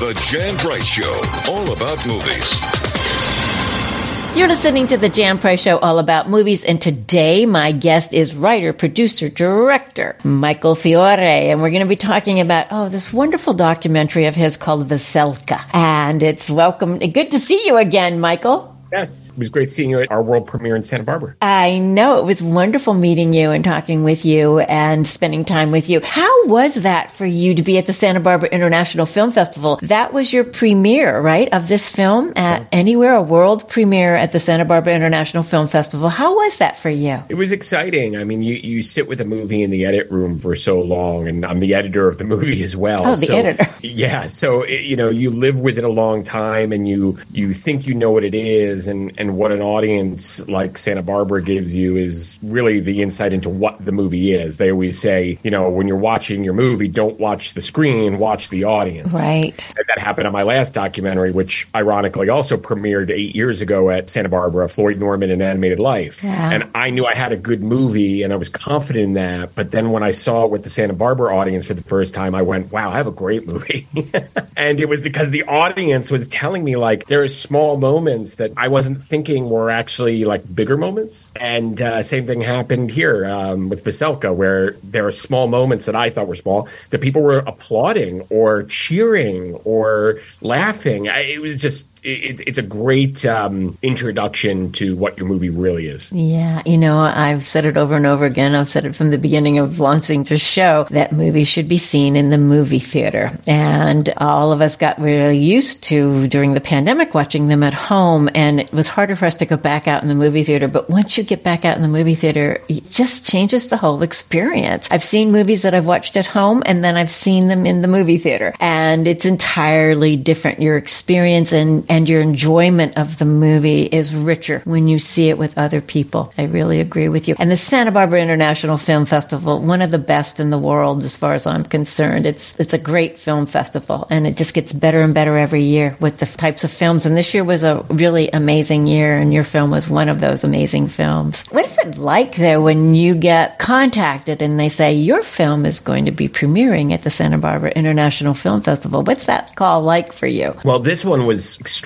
The Jan Price Show, all about movies. You're listening to the Jan Price Show, all about movies, and today my guest is writer, producer, director Michael Fiore, and we're going to be talking about oh this wonderful documentary of his called Veselka, and it's welcome, good to see you again, Michael. Yes, it was great seeing you at our world premiere in Santa Barbara. I know it was wonderful meeting you and talking with you and spending time with you. How was that for you to be at the Santa Barbara International Film Festival? That was your premiere, right, of this film at Anywhere, a world premiere at the Santa Barbara International Film Festival. How was that for you? It was exciting. I mean, you, you sit with a movie in the edit room for so long, and I'm the editor of the movie as well. Oh, the so, editor. Yeah, so it, you know, you live with it a long time, and you you think you know what it is, and and what an audience like Santa Barbara gives you is really the insight into what the movie is. They always say, you know, when you're watching your movie, don't watch the screen, watch the audience. Right. And that happened on my last documentary, which ironically also premiered eight years ago at Santa Barbara, Floyd Norman An Animated Life. Yeah. And I knew I had a good movie and I was confident in that. But then when I saw it with the Santa Barbara audience for the first time, I went, wow, I have a great movie. and it was because the audience was telling me like there are small moments that I wasn't thinking were actually like bigger moments. And uh, same thing happened here um, with Veselka, where there are small moments that I thought were small that people were applauding or cheering or laughing. I, it was just it, it's a great um, introduction to what your movie really is. Yeah, you know, I've said it over and over again. I've said it from the beginning of launching the show that movies should be seen in the movie theater. And all of us got really used to during the pandemic watching them at home. And it was harder for us to go back out in the movie theater. But once you get back out in the movie theater, it just changes the whole experience. I've seen movies that I've watched at home and then I've seen them in the movie theater. And it's entirely different. Your experience and and your enjoyment of the movie is richer when you see it with other people. I really agree with you. And the Santa Barbara International Film Festival, one of the best in the world as far as I'm concerned. It's it's a great film festival and it just gets better and better every year with the types of films. And this year was a really amazing year and your film was one of those amazing films. What is it like though when you get contacted and they say your film is going to be premiering at the Santa Barbara International Film Festival? What's that call like for you? Well, this one was extremely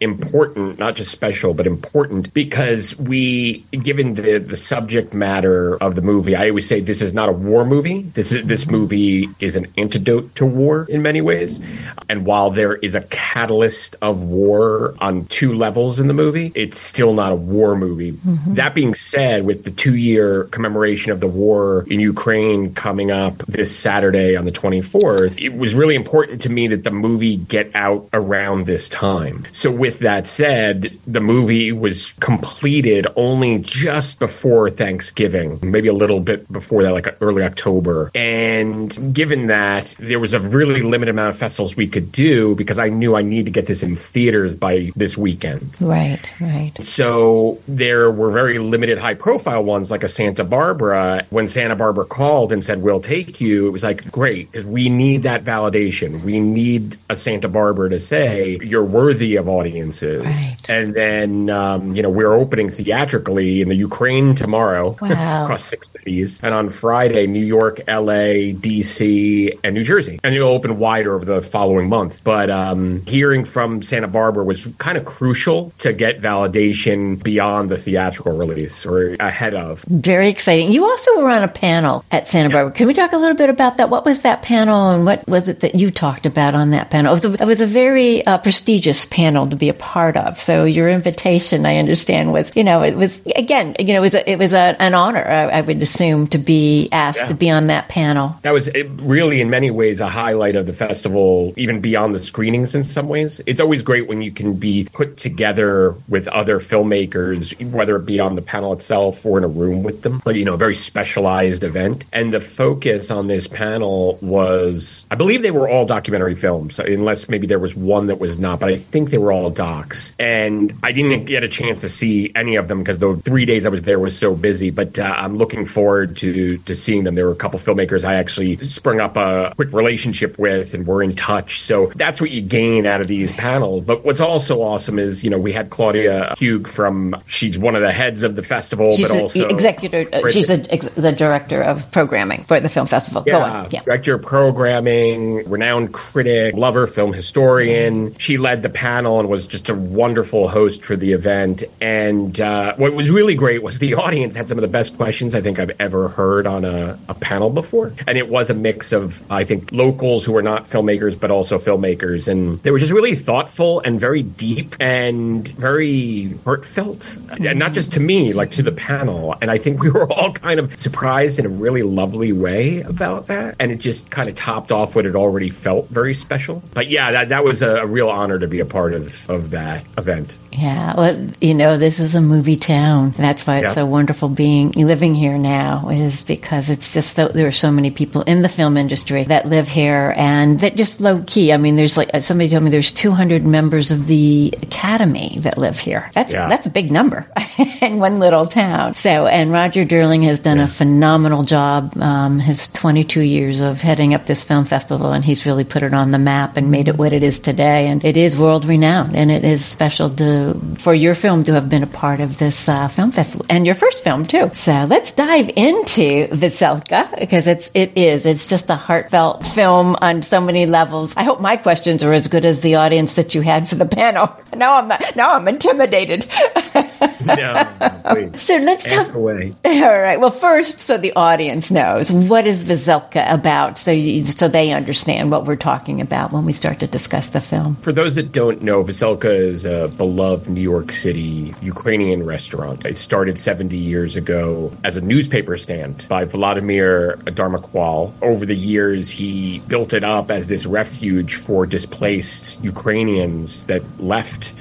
important, not just special, but important because we, given the, the subject matter of the movie, I always say this is not a war movie. This is this movie is an antidote to war in many ways. And while there is a catalyst of war on two levels in the movie, it's still not a war movie. Mm-hmm. That being said, with the two year commemoration of the war in Ukraine coming up this Saturday on the 24th, it was really important to me that the movie get out around this time time. So, with that said, the movie was completed only just before Thanksgiving, maybe a little bit before that, like early October. And given that there was a really limited amount of festivals we could do, because I knew I need to get this in theaters by this weekend. Right, right. So, there were very limited high profile ones, like a Santa Barbara. When Santa Barbara called and said, We'll take you, it was like, great, because we need that validation. We need a Santa Barbara to say, You're worthy of audiences. Right. And then, um, you know, we're opening theatrically in the Ukraine tomorrow Wow. across six cities. And on Friday, New York, LA, DC, and New Jersey. And it'll open wider over the following month. But um, hearing from Santa Barbara was kind of crucial to get validation beyond the theatrical release or ahead of. Very exciting. You also were on a panel at Santa Barbara. Can we talk a little bit about that? What was that panel and what was it that you talked about on that panel? It was a, it was a very uh, prestigious panel to be a part of. So your invitation, I understand, was, you know, it was, again, you know, it was, a, it was a, an honor, I, I, would assume, to be asked Yeah. to be on that panel. That was really, in many ways, a highlight of the festival, even beyond the screenings in some ways. It's always great when you can be put together with other filmmakers, whether it be on the panel itself or in a room with them, but, you know, a very specialized event. And the focus on this panel was, I believe they were all documentary films, unless maybe there was one that was not, but I I think they were all docs. And I didn't get a chance to see any of them because the three days I was there was so busy. But uh, I'm looking forward to to seeing them. There were a couple filmmakers I actually sprung up a quick relationship with and were in touch. So that's what you gain out of these panels. But what's also awesome is, you know, we had Claudia Puig from, she's one of the heads of the festival, she's but also executive. Uh, she's a, ex, the director of programming for the film festival. Yeah, Go on. Yeah. Director of programming, renowned critic, lover, film historian. She led the panel and was just a wonderful host for the event. And uh, what was really great was the audience had some of the best questions I think I've ever heard on a, a panel before. And it was a mix of, I think, locals who were not filmmakers, but also filmmakers. And they were just really thoughtful and very deep and very heartfelt. And not just to me, like to the panel. And I think we were all kind of surprised in a really lovely way about that. And it just kind of topped off what had already felt very special. But yeah, that, that was a, a real honor to be a part of, of that event. Yeah, well, you know, this is a movie town. That's why it's yeah. so wonderful being living here now. Is because it's just so, there are so many people in the film industry that live here and that just low key. I mean, there's like somebody told me there's 200 members of the Academy that live here. That's yeah. that's a big number in one little town. So, and Roger Durling has done yeah. a phenomenal job. Um, his 22 years of heading up this film festival, and he's really put it on the map and made it what it is today. And it is world renowned, and it is special to for your film to have been a part of this uh, film festival and your first film too. So let's dive into Veselka because it's it is it's just a heartfelt film on so many levels. I hope my questions are as good as the audience that you had for the panel. Now I'm now I'm intimidated. no, please. So let's Ask talk. Away. All right. Well, first, so the audience knows what is Veselka about, so you, so they understand what we're talking about when we start to discuss the film. For those that don't know, Veselka is a beloved New York City Ukrainian restaurant. It started 70 years ago as a newspaper stand by Vladimir Darmochwal. Over the years, he built it up as this refuge for displaced Ukrainians that left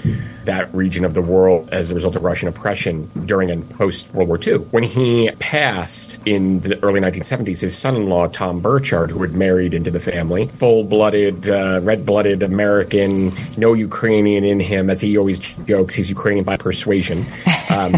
that region of the world as a result of Russian oppression during and post World War II. When he passed in the early 1970s, his son in law, Tom Birchard, who had married into the family, full blooded, uh, red blooded American, no Ukrainian in him, as he always jokes, he's Ukrainian by persuasion. Um,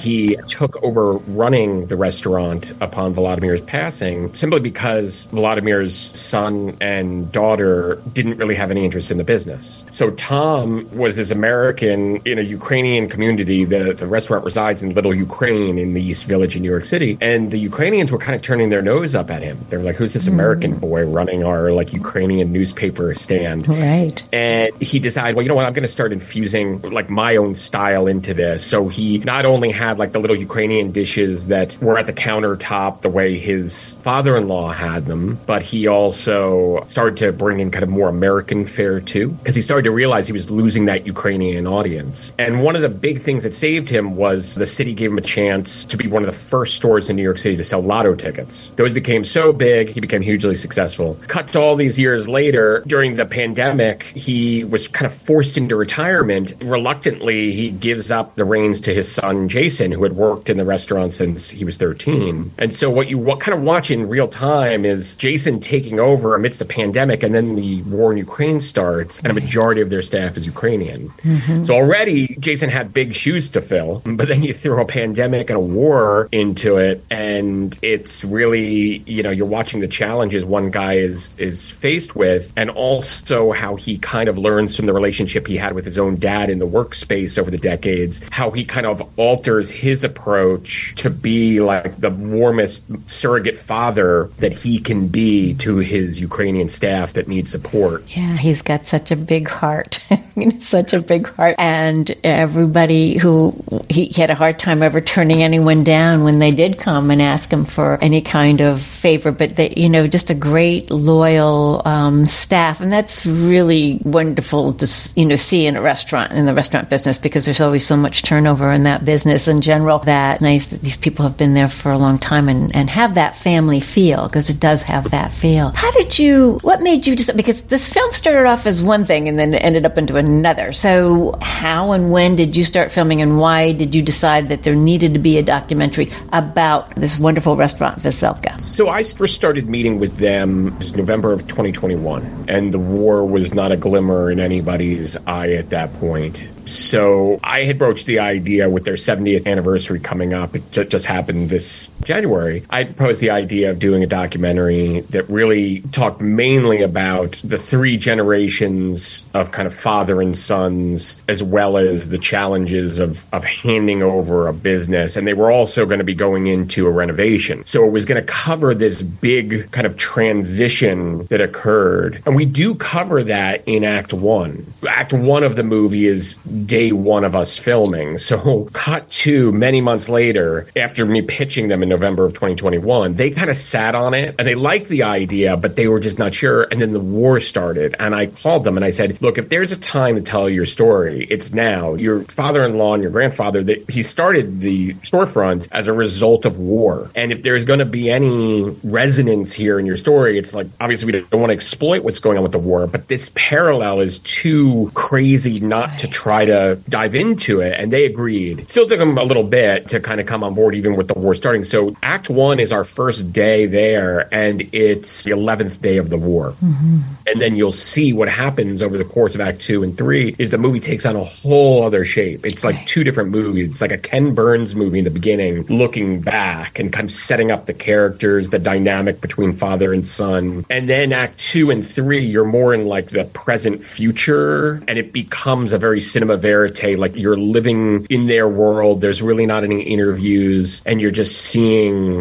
he took over running the restaurant upon Vladimir's passing simply because Vladimir's son and daughter didn't really have any interest in the business. So Tom was this American in a Ukrainian community. The, the restaurant resides in Little Ukraine in the East Village in New York City. And the Ukrainians were kind of turning their nose up at him. They were like, who's this American mm. boy running our like Ukrainian newspaper stand? Right. And he decided, well, you know what? I'm going to start infusing like my own style into this. So he not only had like the little Ukrainian dishes that were at the countertop the way his father in law had them, but he also started to bring in kind of more American fare too, because he started to realize he was losing that Ukrainian audience. And one of the big things that saved him was the city gave him a chance to be one of the first stores in New York City to sell lotto tickets. Those became so big, he became hugely successful. Cut to all these years later, during the pandemic, he was kind of forced into retirement. Reluctantly, he gives up the reins to his son, Jason, who had worked in the restaurant since he was 13. And so what you what kind of watch in real time is Jason taking over amidst the pandemic and then the war in Ukraine starts and a majority of their staff is Ukrainian. Mm-hmm. So already Jason had big shoes to fill, but then you throw a pandemic and a war into it and it's really, you know, you're watching the challenges one guy is is faced with and also how he kind of learns from the relationship he had with his own dad in the workspace over the decades, how he kind of alters his approach to be like the warmest surrogate father that he can be to his Ukrainian staff that need support. Yeah, he's got such a big heart. I mean, such a big heart. And everybody who he, he had a hard time ever turning anyone down when they did come and ask him for any kind of favor. But they, you know, just a great, loyal um, staff. And that's really wonderful to, you know, see in a restaurant, in the restaurant business, because there's always so much turnover and that business in general. That nice that these people have been there for a long time and, and have that family feel because it does have that feel. How did you? What made you decide? Because this film started off as one thing and then ended up into another. So how and when did you start filming, and why did you decide that there needed to be a documentary about this wonderful restaurant Veselka? So I first started meeting with them in November of 2021, and the war was not a glimmer in anybody's eye at that point. So I had broached the idea with their 70th anniversary coming up. It just happened this January. I proposed the idea of doing a documentary that really talked mainly about the three generations of kind of father and sons, as well as the challenges of, of handing over a business. And they were also going to be going into a renovation. So it was going to cover this big kind of transition that occurred. And we do cover that in Act One. Act One of the movie is day one of us filming. So, cut to many months later, after me pitching them in November of 2021, they kind of sat on it and they liked the idea, but they were just not sure. And then the war started. And I called them and I said, Look, if there's a time to tell your story, it's now. Your father in law and your grandfather, that he started the storefront as a result of war. And if there's going to be any resonance here in your story, it's like obviously we don't want to exploit what's going on with the war, but this parallel is too crazy not to try to dive into it. And they agreed. It still took them a little bit to kind of come on board, even with the war starting. So Act One is our first day there, and it's the 11th day of the war. Mm-hmm. And then you'll see what happens over the course of Act Two and Three is the movie takes on a whole other shape. It's like two different movies. It's like a Ken Burns movie in the beginning, looking back and kind of setting up the characters, the dynamic between father and son. And then Act Two and Three, you're more in like the present future, and it becomes a very cinema verite. Like you're living in their world. There's really not any interviews, and you're just seeing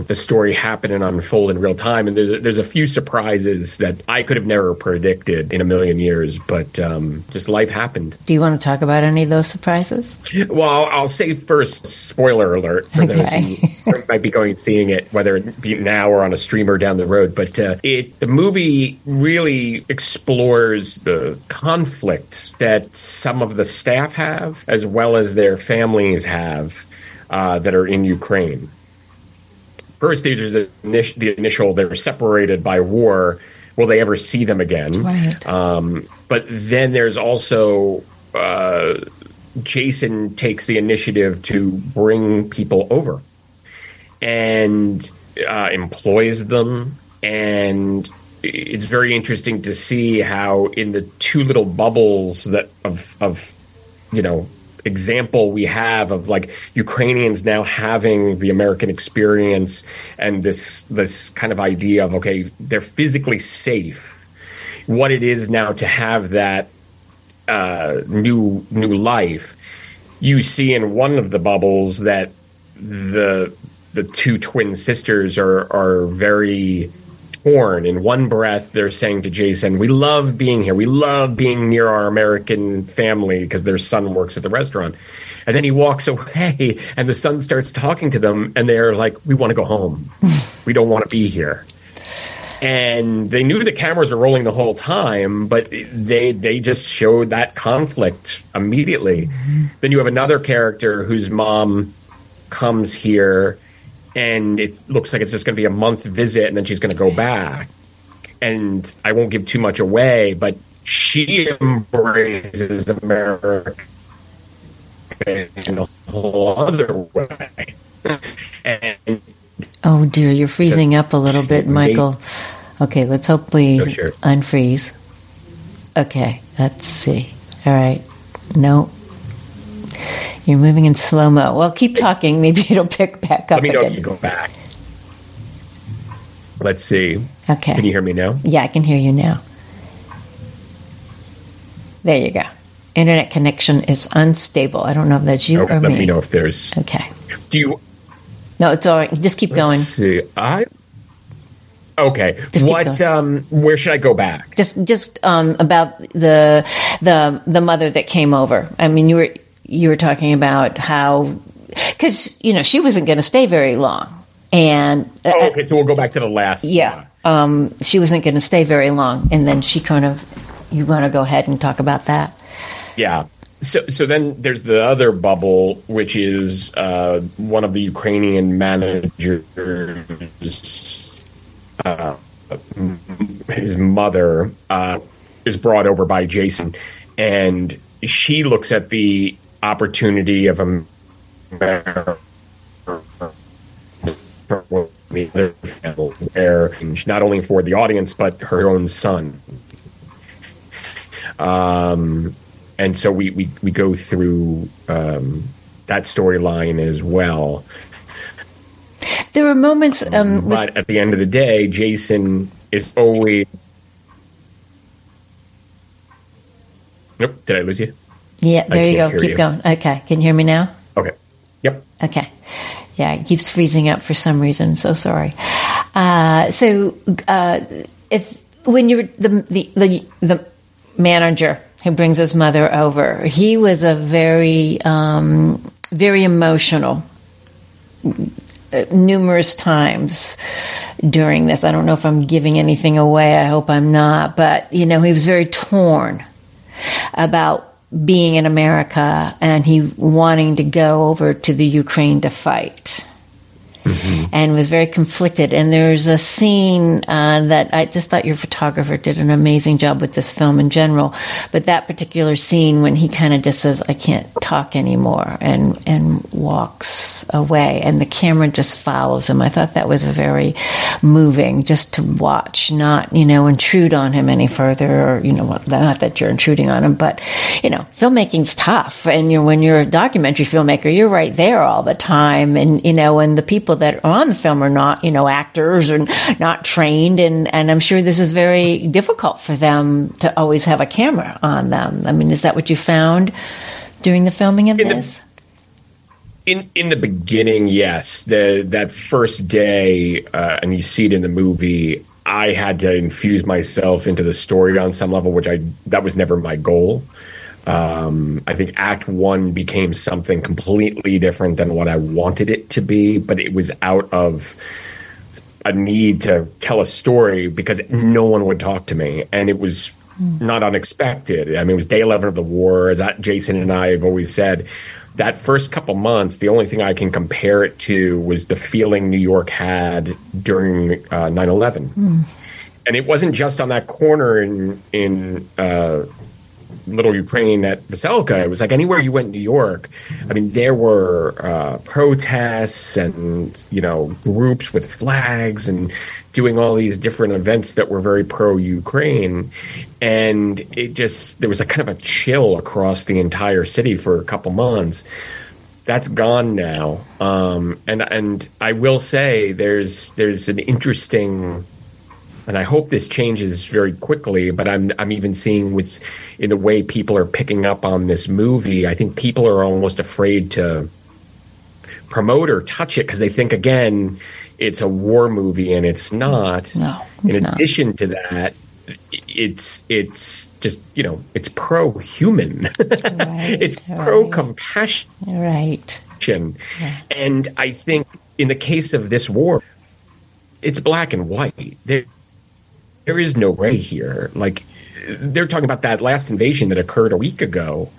the story happen and unfold in real time. And there's a, there's a few surprises that I could have never predicted in a million years, but um, just life happened. Do you want to talk about any of those surprises? Well, I'll say first, spoiler alert for Okay. those who might be going and seeing it, whether it be now or on a streamer down the road. But uh, it the movie really explores the conflict that some of the staff have, as well as their families have, uh, that are in Ukraine. First, there's the, the initial, they're separated by war. Will they ever see them again? Right. Um, but then there's also uh, Jason takes the initiative to bring people over and uh, employs them. And it's very interesting to see how in the two little bubbles that of of you know example we have of like Ukrainians now having the American experience and this this kind of idea of okay they're physically safe. What it is now to have that uh, new new life you see in one of the bubbles that the the two twin sisters are are very torn. In one breath, they're saying to Jason, "We love being here. We love being near our American family because their son works at the restaurant." And then he walks away, and the son starts talking to them, and they're like, "We want to go home. we don't want to be here." And they knew the cameras were rolling the whole time, but they they just showed that conflict immediately. Mm-hmm. Then you have another character whose mom comes here and it looks like it's just going to be a month visit and then she's going to go back and i won't give too much away but she embraces america in a whole other way and Oh dear, you're freezing up a little bit, Michael. Okay, let's hope we sure. unfreeze. Okay, let's see. All right. No. You're moving in slow mo. Well, keep talking. Maybe it'll pick back up let me know if again. you go back let's see Okay. can you hear me now Yeah, I can hear you now. There you go. Internet connection is unstable. I don't know if that's you okay or let me. me know if there's Okay. do you No, it's all right. Just keep going. see i okay Just what um where should i go back Just, just um, about the the the mother that came over. I mean, you were you were talking about how because you know she wasn't going to stay very long, and uh, oh, okay so we'll go back to the last yeah, um, she wasn't going to stay very long, and then she kind of. You want to go ahead and talk about that? Yeah. So, so then there's the other bubble, which is uh, one of the Ukrainian managers. Uh, his mother uh, is brought over by Jason, and she looks at the opportunity of a where not only for the audience but her own son. Um, and so we, we, we go through um, that storyline as well. There are moments, um, but with- at the end of the day, Jason is always. Nope. Did I lose you? Yeah, there you go. Keep you. going. Okay. Can you hear me now? Okay. Yep. Okay. Yeah, it keeps freezing up for some reason. So sorry. Uh, so uh, it's when you're the, the the the manager who brings his mother over. He was a very um, very emotional uh, numerous times during this. I don't know if I'm giving anything away. I hope I'm not. But, you know, he was very torn about being in America and he wanting to go over to the Ukraine to fight. Mm-hmm. And was very conflicted. And there's a scene uh, that I just thought your photographer did an amazing job with this film in general. But that particular scene when he kind of just says, "I can't talk anymore," and and walks away, and the camera just follows him. I thought that was very moving, just to watch, not you know intrude on him any further, or you know, not that you're intruding on him, but you know, filmmaking's tough, and you're when you're a documentary filmmaker, you're right there all the time, and you know, and the people people that are on the film are not, you know, actors and not trained. And, and I'm sure this is very difficult for them to always have a camera on them. I mean, is that what you found during the filming of in this? The, in in the beginning, yes. The that first day, uh, and you see it in the movie. I had to infuse myself into the story on some level, which I that was never my goal. Um, I think Act One became something completely different than what I wanted it to be, but it was out of a need to tell a story because no one would talk to me, and it was not unexpected. I mean, it was day eleven of the war. That Jason and I have always said. That first couple months, the only thing I can compare it to was the feeling New York had during uh, 9 11. Mm. And it wasn't just on that corner in in uh, little Ukraine at Veselka, it was like anywhere you went in New York, I mean, there were uh, protests and, you know, groups with flags and doing all these different events that were very pro Ukraine. And it just, there was a kind of a chill across the entire city for a couple months. That's gone now. Um, and, and I will say there's, there's an interesting, and I hope this changes very quickly. But I'm I'm even seeing with in the way people are picking up on this movie. I think people are almost afraid to promote or touch it because they think again it's a war movie and it's not. No, it's in not. addition to that, it's it's just you know it's pro human. Right, it's pro compassion. Right. And I think in the case of this war, it's black and white. There, there is no way here. Like they're talking about that last invasion that occurred a week ago.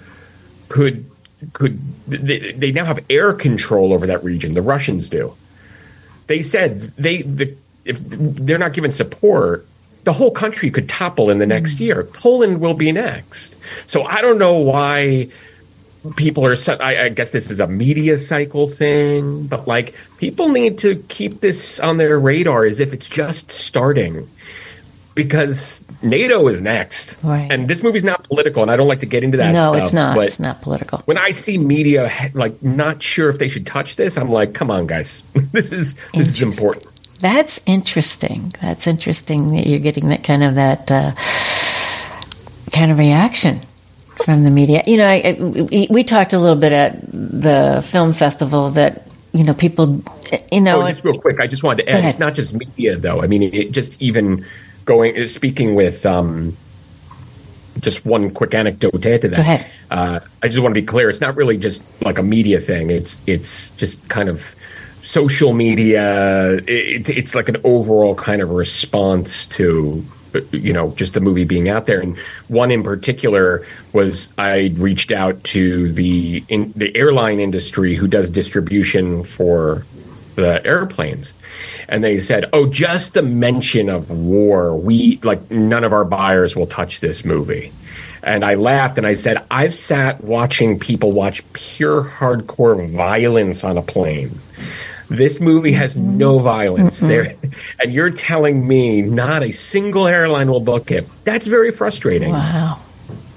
Could could they, they now have air control over that region? The Russians do. They said they the if they're not given support, the whole country could topple in the next year. Poland will be next. So I don't know why people are. I, I guess this is a media cycle thing, but like people need to keep this on their radar as if it's just starting because NATO is next. Right. And this movie's not political, and I don't like to get into that. No, stuff, it's not. It's not political. When I see media like not sure if they should touch this, I'm like, come on, guys, this is this is important. That's interesting. That's interesting that you're getting that kind of that uh, kind of reaction from the media. You know, I, I, we talked a little bit at the film festival that you know people. You know, oh, just real quick, I just wanted to add, it's not just media though. I mean, it just even going speaking with um, just one quick anecdote to add to that. Uh, I just want to be clear. It's not really just like a media thing. It's it's just kind of social media. It, it's like an overall kind of response to you know, just the movie being out there. And one in particular was I reached out to the in, the airline industry who does distribution for the airplanes and they said, "Oh, just the mention of war, we like none of our buyers will touch this movie." And I laughed and I said, "I've sat watching people watch pure hardcore violence on a plane." This movie has no violence mm there, and you're telling me not a single airline will book it. That's very frustrating. Wow,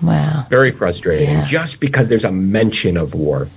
wow, very frustrating. Yeah. Just because there's a mention of war.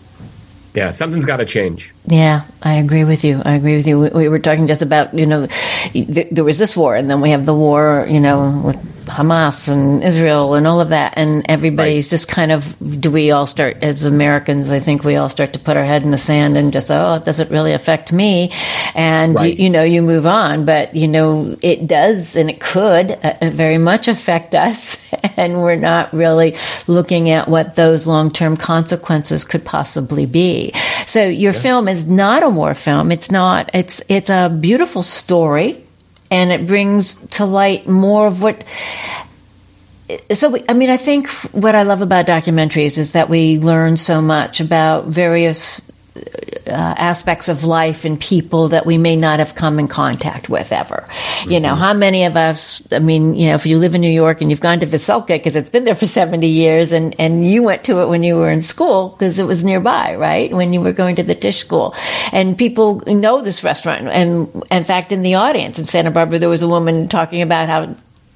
Yeah, something's got to change. Yeah, I agree with you. I agree with you. We, we were talking just about, you know, th- there was this war, and then we have the war, you know, with Hamas and Israel and all of that. And everybody's right. just kind of, do we all start, as Americans, I think we all start to put our head in the sand and just, oh, it doesn't really affect me. And, right. you, you, know, you move on. But, you know, it does and it could uh, very much affect us. and we're not really looking at what those long term consequences could possibly be. So your yeah. film is not a war film. It's not, it's, it's a beautiful story and it brings to light more of what so we, i mean i think what i love about documentaries is that we learn so much about various uh, aspects of life and people that we may not have come in contact with ever. Mm-hmm. You know, mm-hmm. how many of us, I mean, you know, if you live in New York and you've gone to Veselka because it's been there for 70 years and, and you went to it when you were in school because it was nearby, right? When you were going to the Tisch school. And people know this restaurant. And in fact, in the audience in Santa Barbara, there was a woman talking about how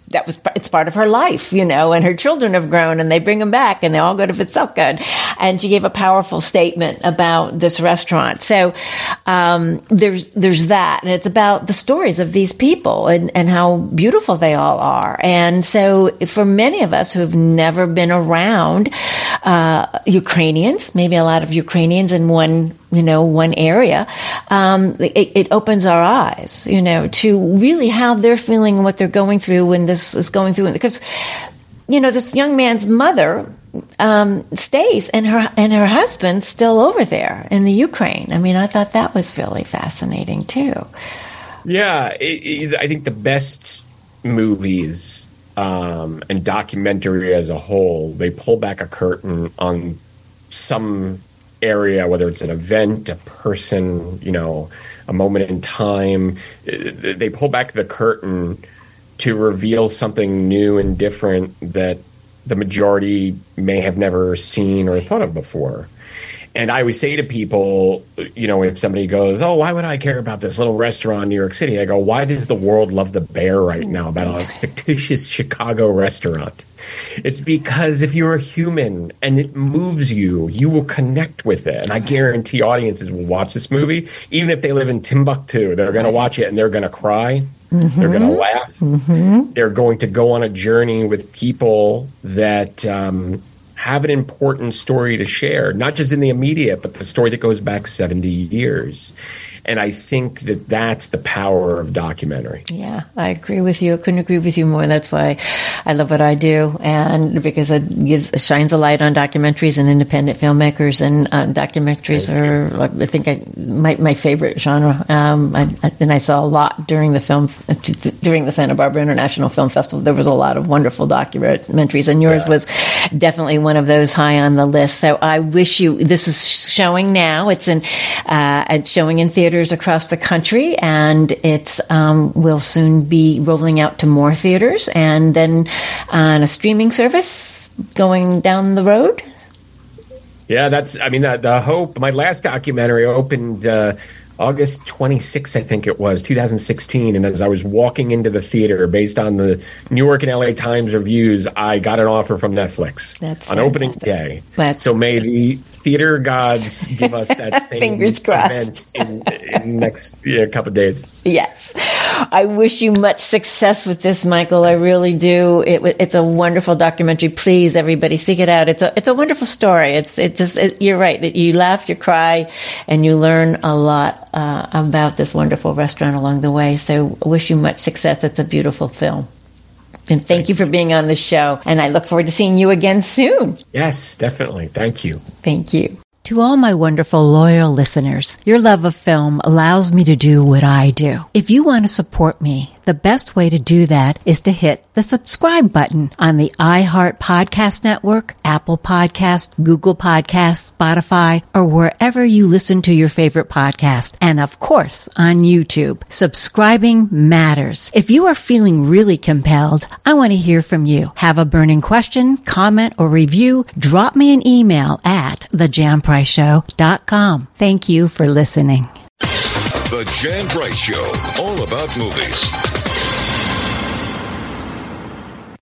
that was it's part of her life, you know, and her children have grown and they bring them back and they all go to Veselka. And she gave a powerful statement about this restaurant. So um, there's there's that, and it's about the stories of these people and, and how beautiful they all are. And so for many of us who've never been around uh, Ukrainians, maybe a lot of Ukrainians in one you know, one area, um, it, it, opens our eyes, you know, to really how they're feeling and what they're going through when this is going through. Because, you know, this young man's mother um, stays and her and her husband still over there in the Ukraine. I mean, I thought that was really fascinating too. Yeah, it, it, I think the best movies um, and documentary as a whole, they pull back a curtain on some area, whether it's an event, a person, you know, a moment in time. They pull back the curtain to reveal something new and different that the majority may have never seen or thought of before. And I always say to people, you know, if somebody goes, "Oh, why would I care about this little restaurant in New York City?" I go, "Why does the world love the bear right now about a fictitious Chicago restaurant?" It's because if you're a human and it moves you, you will connect with it. And I guarantee audiences will watch this movie, even if they live in Timbuktu. They're going to watch it and they're going to cry. Mm-hmm. They're going to laugh. Mm-hmm. They're going to go on a journey with people that um, have an important story to share, not just in the immediate, but the story that goes back 70 years. And I think that that's the power of documentary. Yeah, I agree with you. I couldn't agree with you more. That's why I love what I do, and because it gives it shines a light on documentaries and independent filmmakers. And uh, documentaries are, I think, I, my my favorite genre. Um, I, and I saw a lot during the film during the Santa Barbara International Film Festival. There was a lot of wonderful documentaries, and yours yeah. was definitely one of those high on the list. So I wish you. This is showing now. It's in uh, it's showing in theater theaters across the country, and it's um, will soon be rolling out to more theaters, and then on a streaming service going down the road. Yeah, that's. I mean, the, the hope. My last documentary opened. Uh, August 26th, I think it was, 2016. And as I was walking into the theater, based on the New York and LA Times reviews, I got an offer from Netflix That's on opening day. That's so may the theater gods give us that Fingers crossed. next yeah, couple of days. Yes. I wish you much success with this, Michael. I really do. It, it's a wonderful documentary. Please, everybody, seek it out. It's a it's a wonderful story. It's it just it, you're right. You laugh, you cry, and you learn a lot uh, about this wonderful restaurant along the way. So, I wish you much success. It's a beautiful film. And thank, thank you for being on the show. And I look forward to seeing you again soon. Yes, definitely. Thank you. Thank you. To all my wonderful loyal listeners, your love of film allows me to do what I do. If you want to support me, The best way to do that is to hit the subscribe button on the iHeart Podcast Network, Apple Podcast, Google Podcast, Spotify, or wherever you listen to your favorite podcast. And of course, on YouTube. Subscribing matters. If you are feeling really compelled, I want to hear from you. Have a burning question, comment, or review? Drop me an email at thejanpriceshow.com. Thank you for listening. The Jan Price Show, all about movies.